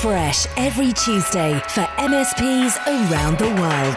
fresh every Tuesday for MSPs around the world.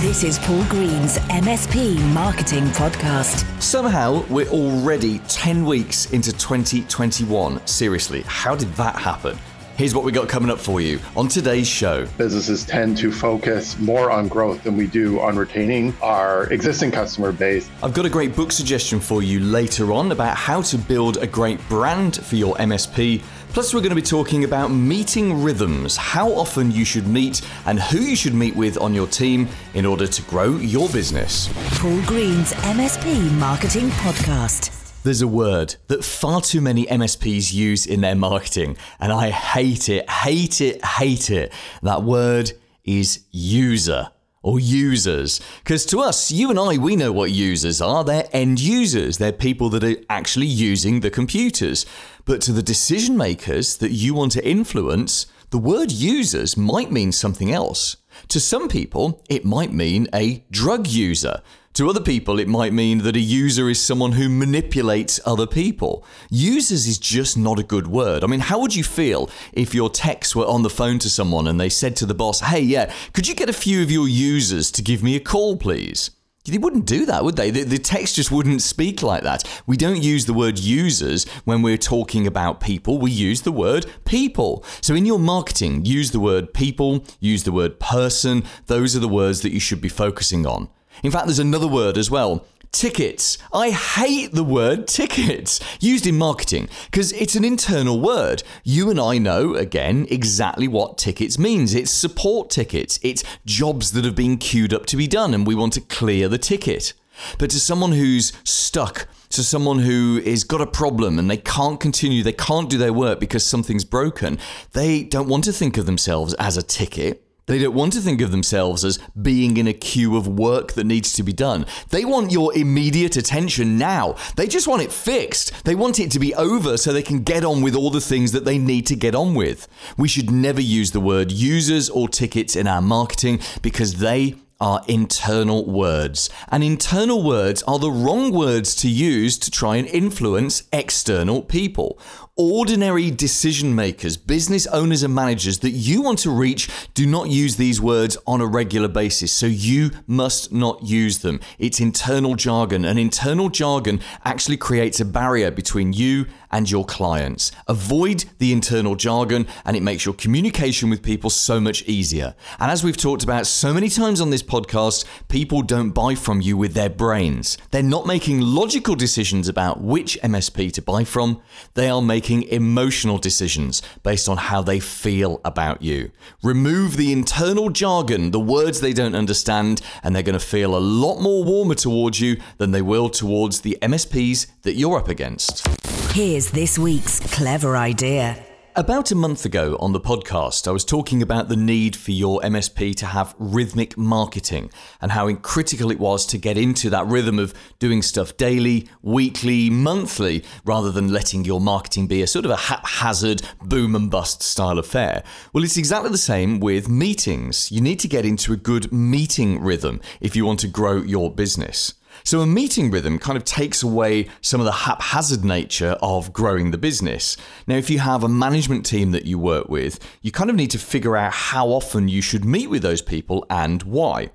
This is Paul Green's MSP Marketing Podcast. Somehow, we're already 10 weeks into 2021. Seriously, how did that happen? Here's what we got coming up for you on today's show. Businesses tend to focus more on growth than we do on retaining our existing customer base. I've got a great book suggestion for you later on about how to build a great brand for your MSP. Plus, we're going to be talking about meeting rhythms, how often you should meet, and who you should meet with on your team in order to grow your business. Paul Green's MSP Marketing Podcast. There's a word that far too many MSPs use in their marketing, and I hate it, hate it, hate it. That word is user or users. Because to us, you and I, we know what users are. They're end users, they're people that are actually using the computers. But to the decision makers that you want to influence, the word users might mean something else. To some people, it might mean a drug user. To other people, it might mean that a user is someone who manipulates other people. Users is just not a good word. I mean, how would you feel if your techs were on the phone to someone and they said to the boss, hey, yeah, could you get a few of your users to give me a call, please? They wouldn't do that, would they? The, the, text just wouldn't speak like that. We don't use the word users when we're talking about people. We use the word people. So in your marketing, use the word people, use the word person. Those are the words that you should be focusing on. In fact, there's another word as well. Tickets. I hate the word tickets used in marketing because it's an internal word. You and I know, again, exactly what tickets means. It's support tickets, it's jobs that have been queued up to be done, and we want to clear the ticket. But to someone who's stuck, to someone who has got a problem and they can't continue, they can't do their work because something's broken, they don't want to think of themselves as a ticket. They don't want to think of themselves as being in a queue of work that needs to be done. They want your immediate attention now. They just want it fixed. They want it to be over so they can get on with all the things that they need to get on with. We should never use the word users or tickets in our marketing because they are internal words. And internal words are the wrong words to use to try and influence external people ordinary decision makers, business owners, and managers that you want to reach do not use these words on a regular basis. So you must not use them. It's internal jargon, and internal jargon actually creates a barrier between you and your clients. Avoid the internal jargon, and it makes your communication with people so much easier. And as we've talked about so many times on this podcast, people don't buy from you with their brains. They're not making logical decisions about which MSP to buy from, they are making emotional decisions based on how they feel about you. Remove the internal jargon, the words they don't understand, and they're going to feel a lot more warmer towards you than they will towards the MSPs that you're up against. Here's this week's clever idea. About a month ago on the podcast, I was talking about the need for your MSP to have rhythmic marketing and how critical it was to get into that rhythm of doing stuff daily, weekly, monthly, rather than letting your marketing be a sort of a haphazard boom and bust style affair. Well, it's exactly the same with meetings. You need to get into a good meeting rhythm if you want to grow your business. So a meeting rhythm kind of takes away some of the haphazard nature of growing the business. Now, if you have a management team that you work with, you kind of need to figure out how often you should meet with those people and why.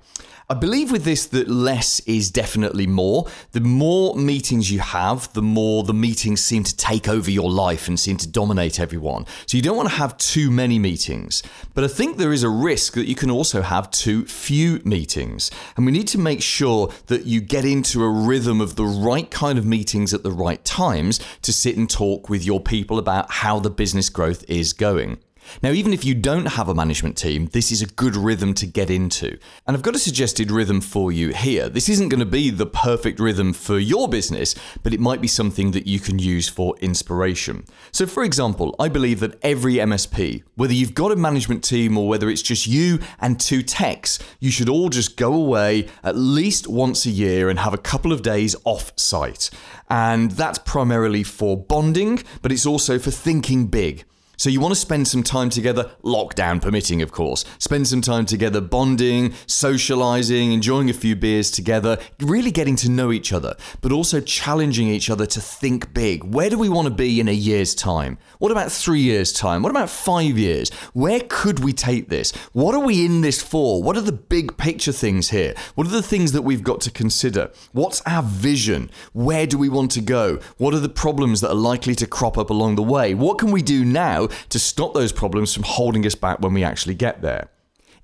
I believe with this that less is definitely more. The more meetings you have, the more the meetings seem to take over your life and seem to dominate everyone. So you don't want to have too many meetings. But I think there is a risk that you can also have too few meetings. And we need to make sure that you get into a rhythm of the right kind of meetings at the right times to sit and talk with your people about how the business growth is going. Now, even if you don't have a management team, this is a good rhythm to get into. And I've got a suggested rhythm for you here. This isn't going to be the perfect rhythm for your business, but it might be something that you can use for inspiration. So, for example, I believe that every MSP, whether you've got a management team or whether it's just you and two techs, you should all just go away at least once a year and have a couple of days off site. And that's primarily for bonding, but it's also for thinking big. So you want to spend some time together, lockdown permitting, of course. Spend some time together bonding, socializing, enjoying a few beers together, really getting to know each other, but also challenging each other to think big. Where do we want to be in a year's time? What about three years' time? What about five years? Where could we take this? What are we in this for? What are the big picture things here? What are the things that we've got to consider? What's our vision? Where do we want to go? What are the problems that are likely to crop up along the way? What can we do now to stop those problems from holding us back when we actually get there.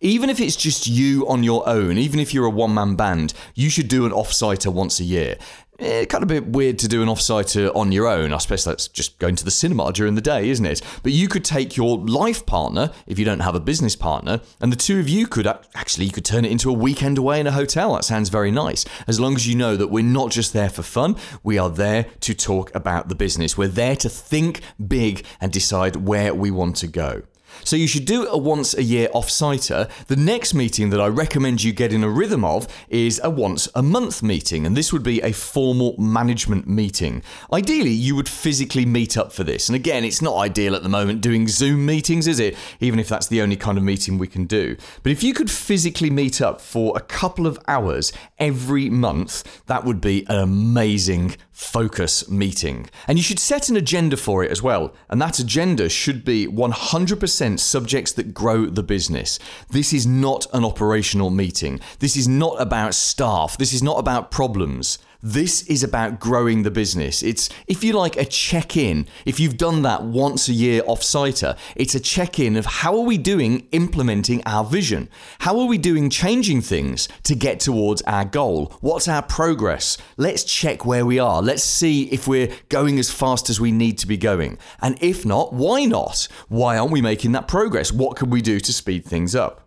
Even if it's just you on your own, even if you're a one man band, you should do an offsiter once a year. Eh, kind of a bit weird to do an offsiter on your own. I suppose that's just going to the cinema during the day, isn't it? But you could take your life partner, if you don't have a business partner, and the two of you could actually you could turn it into a weekend away in a hotel. That sounds very nice. As long as you know that we're not just there for fun, we are there to talk about the business. We're there to think big and decide where we want to go. So you should do a once a year off-siter. The next meeting that I recommend you get in a rhythm of is a once a month meeting, and this would be a formal management meeting. Ideally, you would physically meet up for this. And again, it's not ideal at the moment doing Zoom meetings, is it? Even if that's the only kind of meeting we can do. But if you could physically meet up for a couple of hours every month, that would be an amazing focus meeting. And you should set an agenda for it as well. And that agenda should be 100% subjects that grow the business. This is not an operational meeting. This is not about staff. This is not about problems. This is about growing the business. It's, if you like, a check in. If you've done that once a year off-siter, it's a check in of how are we doing implementing our vision? How are we doing changing things to get towards our goal? What's our progress? Let's check where we are. Let's see if we're going as fast as we need to be going. And if not, why not? Why aren't we making that progress? What can we do to speed things up?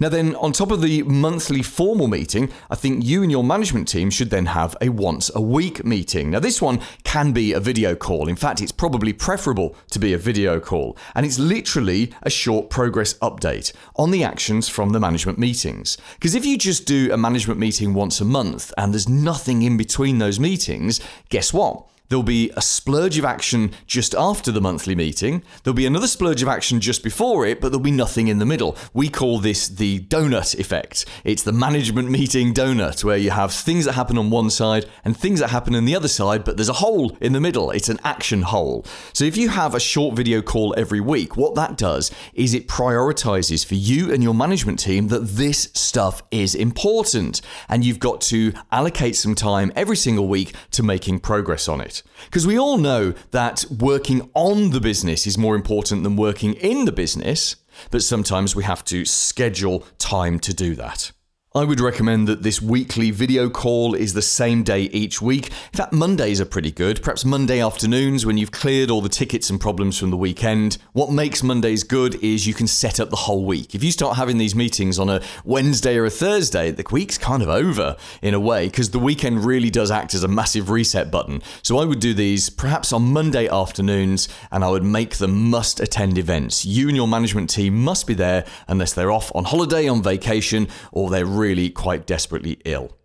Now, then, on top of the monthly formal meeting, I think you and your management team should then have a once a week meeting. Now, this one can be a video call. In fact, it's probably preferable to be a video call. And it's literally a short progress update on the actions from the management meetings. Because if you just do a management meeting once a month and there's nothing in between those meetings, guess what? There'll be a splurge of action just after the monthly meeting. There'll be another splurge of action just before it, but there'll be nothing in the middle. We call this the donut effect. It's the management meeting donut, where you have things that happen on one side and things that happen on the other side, but there's a hole in the middle. It's an action hole. So if you have a short video call every week, what that does is it prioritizes for you and your management team that this stuff is important. And you've got to allocate some time every single week to making progress on it. Because we all know that working on the business is more important than working in the business, but sometimes we have to schedule time to do that. I would recommend that this weekly video call is the same day each week. In fact, Mondays are pretty good. Perhaps Monday afternoons when you've cleared all the tickets and problems from the weekend. What makes Mondays good is you can set up the whole week. If you start having these meetings on a Wednesday or a Thursday, the week's kind of over in a way because the weekend really does act as a massive reset button. So I would do these perhaps on Monday afternoons and I would make them must attend events. You and your management team must be there unless they're off on holiday, on vacation, or they're really quite desperately ill.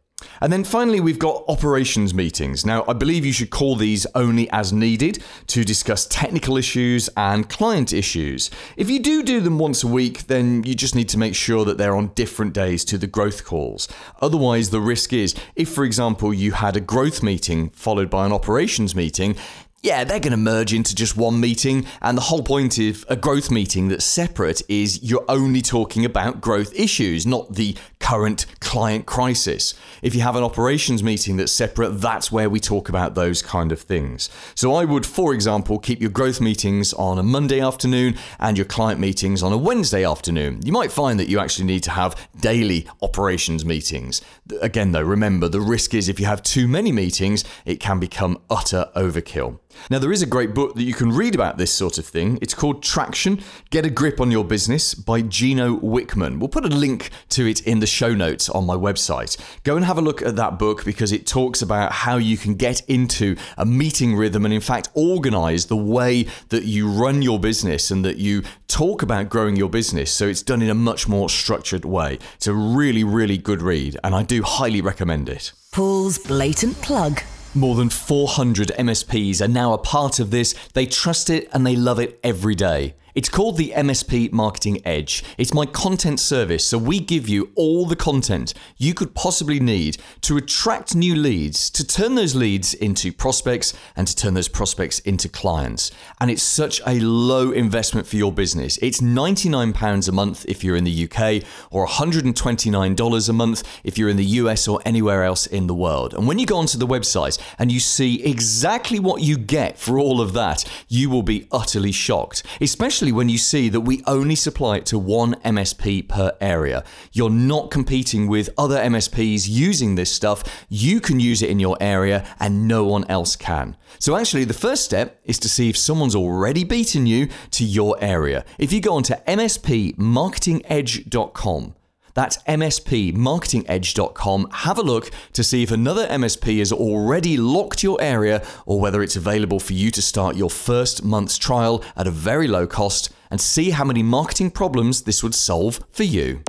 And then finally, we've got operations meetings. Now, I believe you should call these only as needed to discuss technical issues and client issues. If you do do them once a week, then you just need to make sure that they're on different days to the growth calls. Otherwise, the risk is if, for example, you had a growth meeting followed by an operations meeting, yeah, they're going to merge into just one meeting. And the whole point of a growth meeting that's separate is you're only talking about growth issues, not the current client crisis. If you have an operations meeting that's separate, that's where we talk about those kind of things. So I would, for example, keep your growth meetings on a Monday afternoon and your client meetings on a Wednesday afternoon. You might find that you actually need to have daily operations meetings. Again, though, remember the risk is if you have too many meetings, it can become utter overkill. Now, there is a great book that you can read about this sort of thing. It's called Traction Get a Grip on Your Business by Gino Wickman. We'll put a link to it in the show notes on my website. Go and have a look at that book because it talks about how you can get into a meeting rhythm and, in fact, organize the way that you run your business and that you talk about growing your business. So it's done in a much more structured way. It's a really, really good read, and I do highly recommend it. Paul's blatant plug More than 400 MSPs are now a part of this. They trust it and they love it every day. It's called the MSP Marketing Edge. It's my content service, so we give you all the content you could possibly need to attract new leads, to turn those leads into prospects, and to turn those prospects into clients. And it's such a low investment for your business. It's £99 a month if you're in the UK, or $129 a month if you're in the US or anywhere else in the world. And when you go onto the website and you see exactly what you get for all of that, you will be utterly shocked, especially especially when you see that we only supply it to one MSP per area. You're not competing with other MSPs using this stuff. You can use it in your area and no one else can. So, actually, the first step is to see if someone's already beaten you to your area. If you go onto mspmarketingedge.com, that's mspmarketingedge.com. Have a look to see if another MSP has already locked your area or whether it's available for you to start your first month's trial at a very low cost and see how many marketing problems this would solve for you.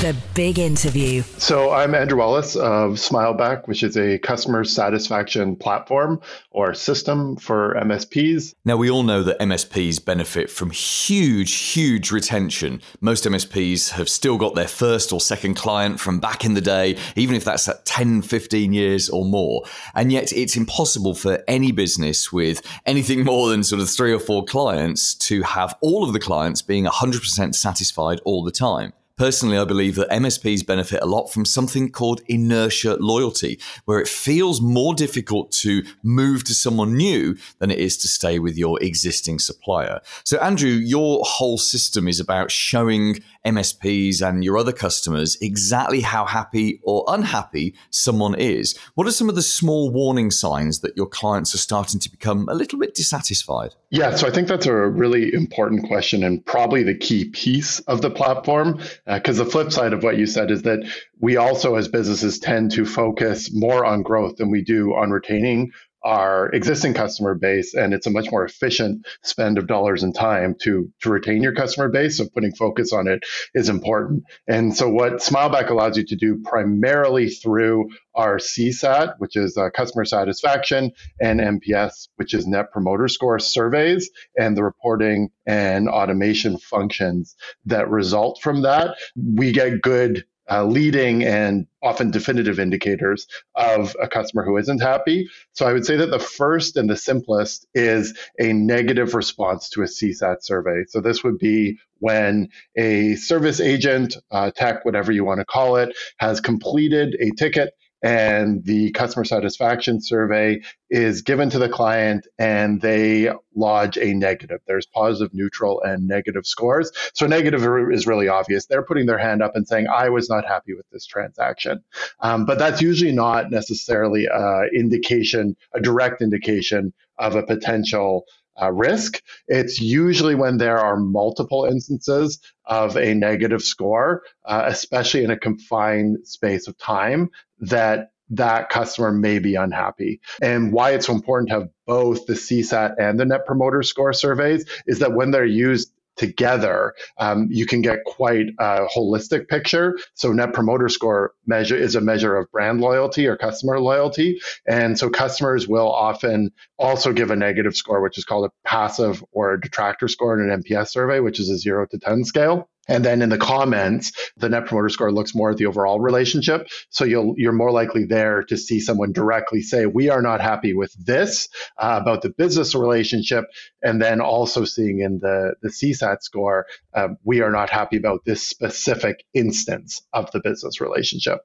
The big interview. So, I'm Andrew Wallace of Smileback, which is a customer satisfaction platform or system for MSPs. Now, we all know that MSPs benefit from huge, huge retention. Most MSPs have still got their first or second client from back in the day, even if that's at 10, 15 years or more. And yet, it's impossible for any business with anything more than sort of three or four clients to have all of the clients being 100% satisfied all the time. Personally, I believe that MSPs benefit a lot from something called inertia loyalty, where it feels more difficult to move to someone new than it is to stay with your existing supplier. So, Andrew, your whole system is about showing MSPs and your other customers exactly how happy or unhappy someone is. What are some of the small warning signs that your clients are starting to become a little bit dissatisfied? Yeah, so I think that's a really important question and probably the key piece of the platform. Because uh, the flip side of what you said is that we also, as businesses, tend to focus more on growth than we do on retaining our existing customer base and it's a much more efficient spend of dollars and time to to retain your customer base so putting focus on it is important. And so what smileback allows you to do primarily through our csat which is uh, customer satisfaction and nps which is net promoter score surveys and the reporting and automation functions that result from that. We get good uh, leading and often definitive indicators of a customer who isn't happy. So I would say that the first and the simplest is a negative response to a CSAT survey. So this would be when a service agent, uh, tech, whatever you want to call it, has completed a ticket and the customer satisfaction survey is given to the client and they lodge a negative. There's positive, neutral, and negative scores. So negative is really obvious. They're putting their hand up and saying, I was not happy with this transaction. Um, but that's usually not necessarily an indication, a direct indication of a potential uh, risk. It's usually when there are multiple instances of a negative score, uh, especially in a confined space of time, that that customer may be unhappy. And why it's so important to have both the CSAT and the Net Promoter Score surveys is that when they're used together, um, you can get quite a holistic picture. So net promoter score measure is a measure of brand loyalty or customer loyalty. And so customers will often also give a negative score, which is called a passive or a detractor score in an NPS survey, which is a zero to 10 scale. And then in the comments, the net promoter score looks more at the overall relationship. So you'll, you're more likely there to see someone directly say, we are not happy with this uh, about the business relationship. And then also seeing in the, the CSAT score, uh, we are not happy about this specific instance of the business relationship.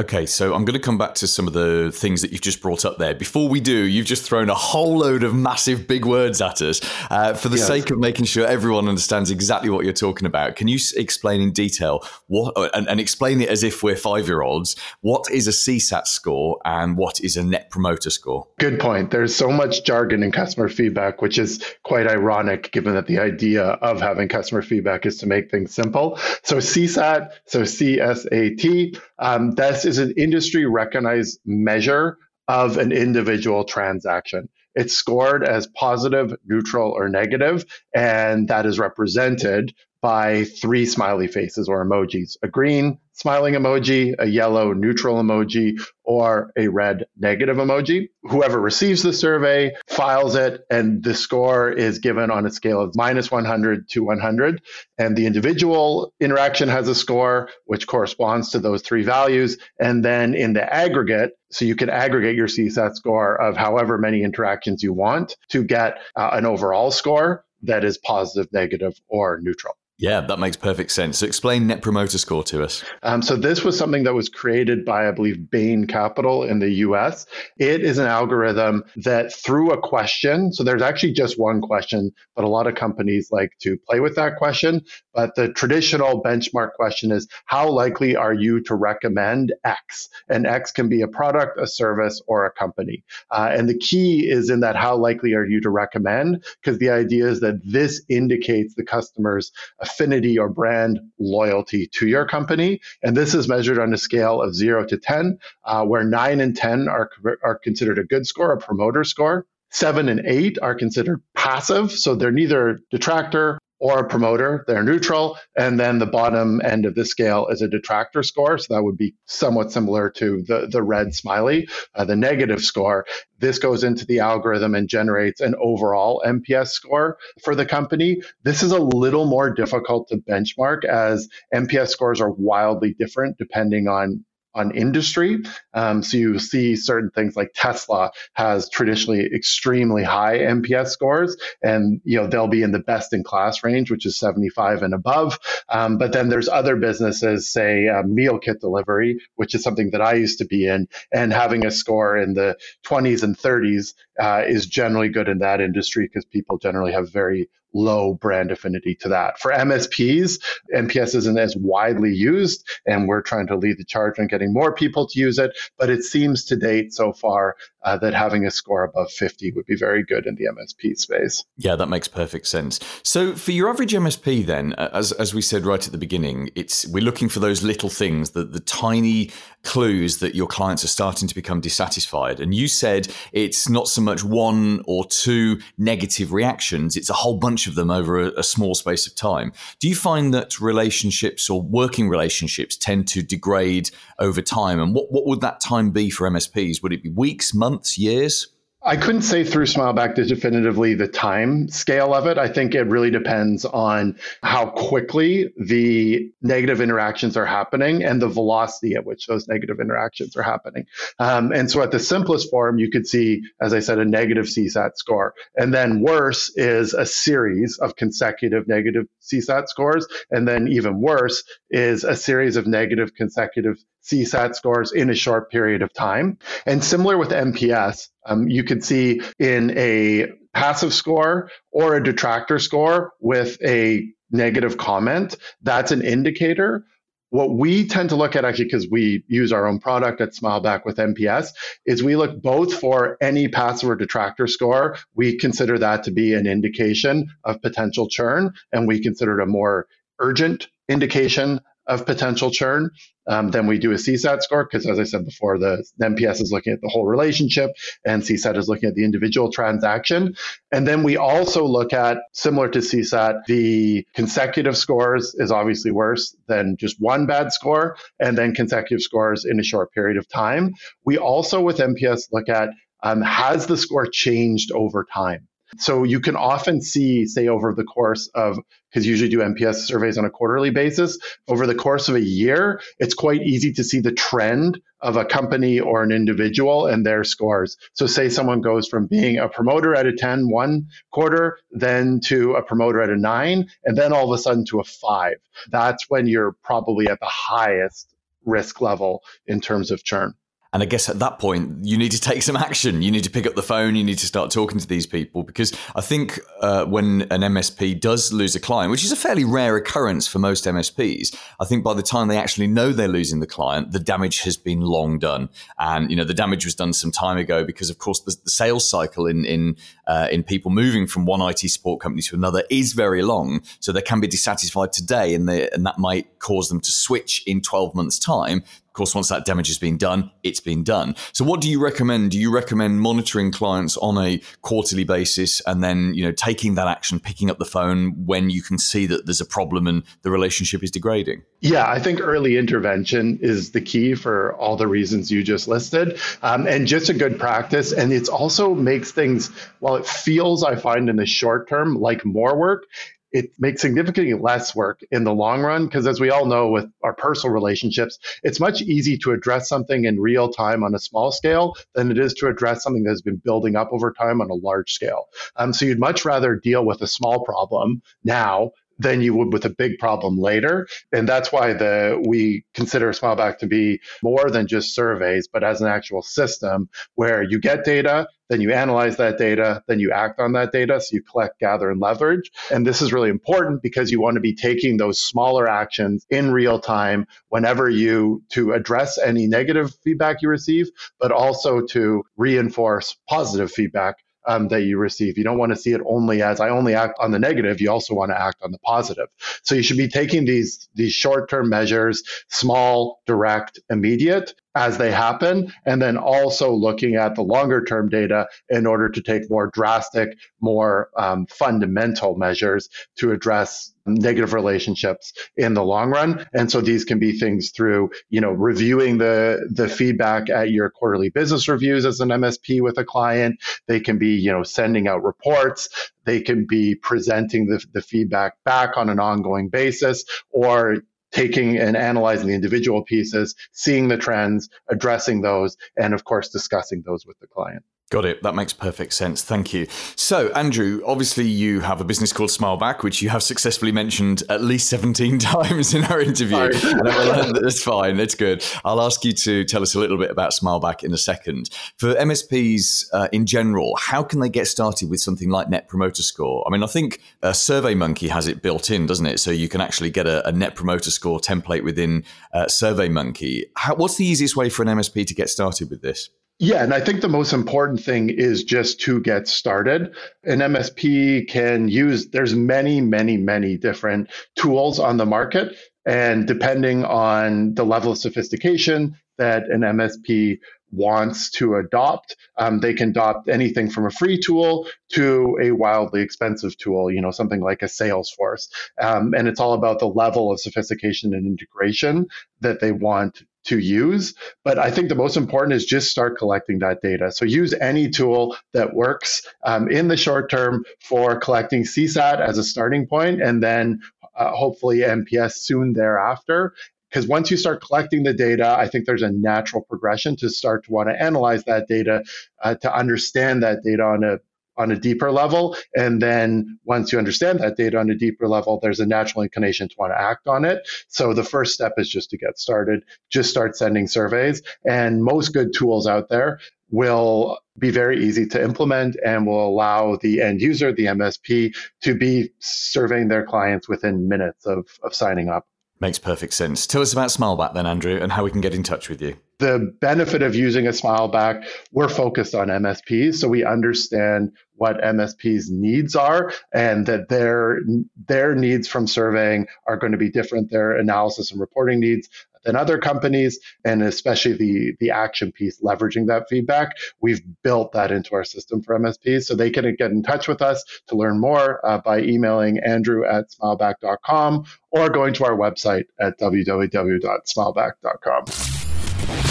Okay, so I'm going to come back to some of the things that you've just brought up there. Before we do, you've just thrown a whole load of massive big words at us. Uh, for the yes. sake of making sure everyone understands exactly what you're talking about, can you explain in detail what uh, and, and explain it as if we're five year olds? What is a CSAT score and what is a Net Promoter Score? Good point. There's so much jargon in customer feedback, which is quite ironic given that the idea of having customer feedback is to make things simple. So CSAT, so CSAT, um, that's is an industry recognized measure of an individual transaction. It's scored as positive, neutral, or negative, and that is represented by three smiley faces or emojis a green smiling emoji, a yellow neutral emoji, or a red negative emoji. Whoever receives the survey files it, and the score is given on a scale of minus 100 to 100. And the individual interaction has a score which corresponds to those three values. And then in the aggregate, so you can aggregate your CSAT score of however many interactions you want to get uh, an overall score that is positive, negative, or neutral. Yeah, that makes perfect sense. So explain Net Promoter Score to us. Um, so this was something that was created by, I believe, Bain Capital in the US. It is an algorithm that through a question, so there's actually just one question, but a lot of companies like to play with that question. But the traditional benchmark question is, how likely are you to recommend X? And X can be a product, a service, or a company. Uh, and the key is in that how likely are you to recommend? Because the idea is that this indicates the customer's affinity or brand loyalty to your company. And this is measured on a scale of zero to 10, uh, where nine and 10 are, are considered a good score, a promoter score. Seven and eight are considered passive, so they're neither detractor or a promoter. They're neutral. And then the bottom end of the scale is a detractor score. So that would be somewhat similar to the, the red smiley, uh, the negative score. This goes into the algorithm and generates an overall NPS score for the company. This is a little more difficult to benchmark as NPS scores are wildly different depending on on industry. Um, so you see certain things like Tesla has traditionally extremely high NPS scores, and you know they'll be in the best in class range, which is 75 and above. Um, but then there's other businesses, say uh, meal kit delivery, which is something that I used to be in, and having a score in the 20s and 30s uh, is generally good in that industry because people generally have very low brand affinity to that. For MSPs, NPS isn't as widely used, and we're trying to lead the charge on getting more people to use it. But it seems to date so far uh, that having a score above 50 would be very good in the MSP space. Yeah, that makes perfect sense. So for your average MSP, then, as as we said right at the beginning, it's we're looking for those little things, the the tiny clues that your clients are starting to become dissatisfied. And you said it's not so much one or two negative reactions; it's a whole bunch of them over a, a small space of time. Do you find that relationships or working relationships tend to degrade over time? And what, what would that time be for MSPs? Would it be weeks, months, years? I couldn't say through Smileback definitively the time scale of it. I think it really depends on how quickly the negative interactions are happening and the velocity at which those negative interactions are happening. Um, and so at the simplest form, you could see, as I said, a negative CSAT score. And then worse is a series of consecutive negative CSAT scores. And then even worse is a series of negative consecutive CSAT scores in a short period of time. And similar with NPS, um, you could see in a passive score or a detractor score with a negative comment, that's an indicator. What we tend to look at actually, because we use our own product at Smileback with NPS, is we look both for any passive or detractor score. We consider that to be an indication of potential churn, and we consider it a more urgent indication of potential churn. Um, then we do a CSAT score because, as I said before, the NPS is looking at the whole relationship and CSAT is looking at the individual transaction. And then we also look at, similar to CSAT, the consecutive scores is obviously worse than just one bad score, and then consecutive scores in a short period of time. We also, with NPS, look at um, has the score changed over time? So you can often see, say, over the course of, because usually do NPS surveys on a quarterly basis, over the course of a year, it's quite easy to see the trend of a company or an individual and their scores. So say someone goes from being a promoter at a 10 one quarter, then to a promoter at a nine, and then all of a sudden to a five. That's when you're probably at the highest risk level in terms of churn. And I guess at that point, you need to take some action. You need to pick up the phone. You need to start talking to these people because I think uh, when an MSP does lose a client, which is a fairly rare occurrence for most MSPs, I think by the time they actually know they're losing the client, the damage has been long done. And you know the damage was done some time ago because, of course, the, the sales cycle in in uh, in people moving from one IT support company to another is very long. So they can be dissatisfied today, and they, and that might cause them to switch in twelve months' time Of course, once that damage has been done, it's been done. So, what do you recommend? Do you recommend monitoring clients on a quarterly basis and then, you know, taking that action, picking up the phone when you can see that there's a problem and the relationship is degrading? Yeah, I think early intervention is the key for all the reasons you just listed, um, and just a good practice. And it also makes things, while it feels, I find in the short term, like more work, it makes significantly less work in the long run because as we all know with our personal relationships it's much easier to address something in real time on a small scale than it is to address something that's been building up over time on a large scale. Um, so you'd much rather deal with a small problem now than you would with a big problem later. And that's why the we consider Smileback to be more than just surveys, but as an actual system where you get data, then you analyze that data, then you act on that data. So you collect, gather, and leverage. And this is really important because you want to be taking those smaller actions in real time whenever you to address any negative feedback you receive, but also to reinforce positive feedback um, that you receive. You don't want to see it only as I only act on the negative. You also want to act on the positive. So you should be taking these these short term measures, small, direct, immediate, as they happen, and then also looking at the longer term data in order to take more drastic, more um, fundamental measures to address negative relationships in the long run. And so these can be things through, you know, reviewing the the feedback at your quarterly business reviews as an MSP with a client. They can be, you know, sending out reports. They can be presenting the, the feedback back on an ongoing basis or taking and analyzing the individual pieces, seeing the trends, addressing those, and of course, discussing those with the client. Got it. That makes perfect sense. Thank you. So, Andrew, obviously you have a business called Smileback, which you have successfully mentioned at least 17 times in our interview. that's fine. That's good. I'll ask you to tell us a little bit about Smileback in a second. For MSPs uh, in general, how can they get started with something like Net Promoter Score? I mean, I think uh, SurveyMonkey has it built in, doesn't it? So you can actually get a, a Net Promoter Score template within uh, SurveyMonkey. How, what's the easiest way for an MSP to get started with this? Yeah, and I think the most important thing is just to get started. An MSP can use, there's many, many, many different tools on the market. And depending on the level of sophistication that an MSP wants to adopt, um, they can adopt anything from a free tool to a wildly expensive tool, you know, something like a Salesforce. Um, and it's all about the level of sophistication and integration that they want to use. But I think the most important is just start collecting that data. So use any tool that works um, in the short term for collecting CSAT as a starting point, and then uh, hopefully NPS soon thereafter. Because once you start collecting the data, I think there's a natural progression to start to want to analyze that data, uh, to understand that data on a on a deeper level. And then once you understand that data on a deeper level, there's a natural inclination to want to act on it. So the first step is just to get started, just start sending surveys. And most good tools out there will be very easy to implement and will allow the end user, the MSP, to be surveying their clients within minutes of, of signing up. Makes perfect sense. Tell us about Smileback then, Andrew, and how we can get in touch with you. The benefit of using a Smileback, we're focused on MSPs, so we understand what MSPs' needs are and that their their needs from surveying are going to be different. Their analysis and reporting needs than other companies, and especially the the action piece, leveraging that feedback. We've built that into our system for MSPs, so they can get in touch with us to learn more uh, by emailing Andrew at smileback.com or going to our website at www.smileback.com.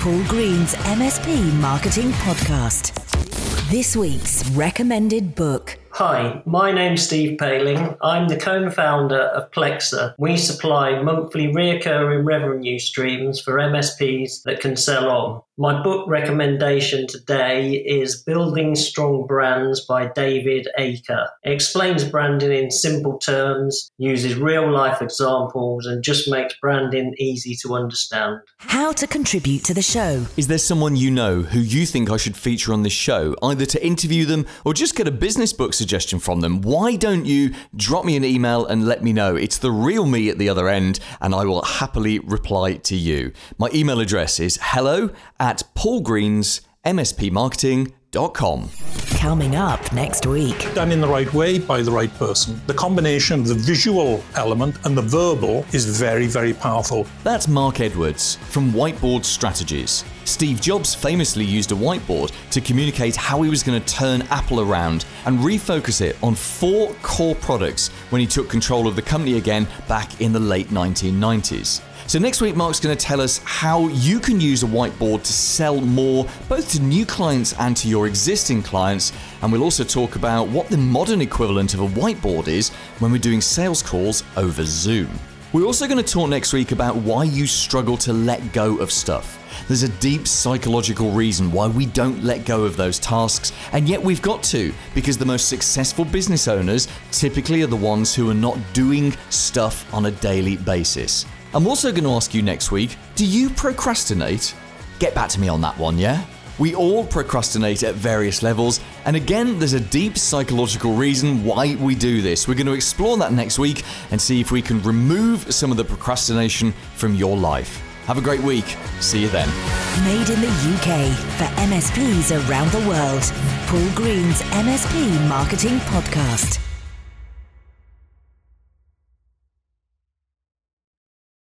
Paul Green's MSP Marketing Podcast. This week's recommended book. Hi, my name's Steve Pailing. I'm the co founder of Plexa. We supply monthly recurring revenue streams for MSPs that can sell on. My book recommendation today is Building Strong Brands by David Aaker. It explains branding in simple terms, uses real life examples, and just makes branding easy to understand. How to contribute to the show. Is there someone you know who you think I should feature on this show, either to interview them or just get a business book suggestion from them? Why don't you drop me an email and let me know? It's the real me at the other end, and I will happily reply to you. My email address is hello at paulgreens.mspmarketing.com paulgreen.com. Coming up next week. Done in the right way by the right person. The combination of the visual element and the verbal is very, very powerful. That's Mark Edwards from Whiteboard Strategies. Steve Jobs famously used a whiteboard to communicate how he was going to turn Apple around and refocus it on four core products when he took control of the company again back in the late 1990s. So, next week, Mark's going to tell us how you can use a whiteboard to sell more, both to new clients and to your existing clients. And we'll also talk about what the modern equivalent of a whiteboard is when we're doing sales calls over Zoom. We're also going to talk next week about why you struggle to let go of stuff. There's a deep psychological reason why we don't let go of those tasks, and yet we've got to, because the most successful business owners typically are the ones who are not doing stuff on a daily basis. I'm also going to ask you next week do you procrastinate? Get back to me on that one, yeah? We all procrastinate at various levels, and again, there's a deep psychological reason why we do this. We're going to explore that next week and see if we can remove some of the procrastination from your life. Have a great week. See you then. Made in the UK for MSPs around the world. Paul Green's MSP Marketing Podcast.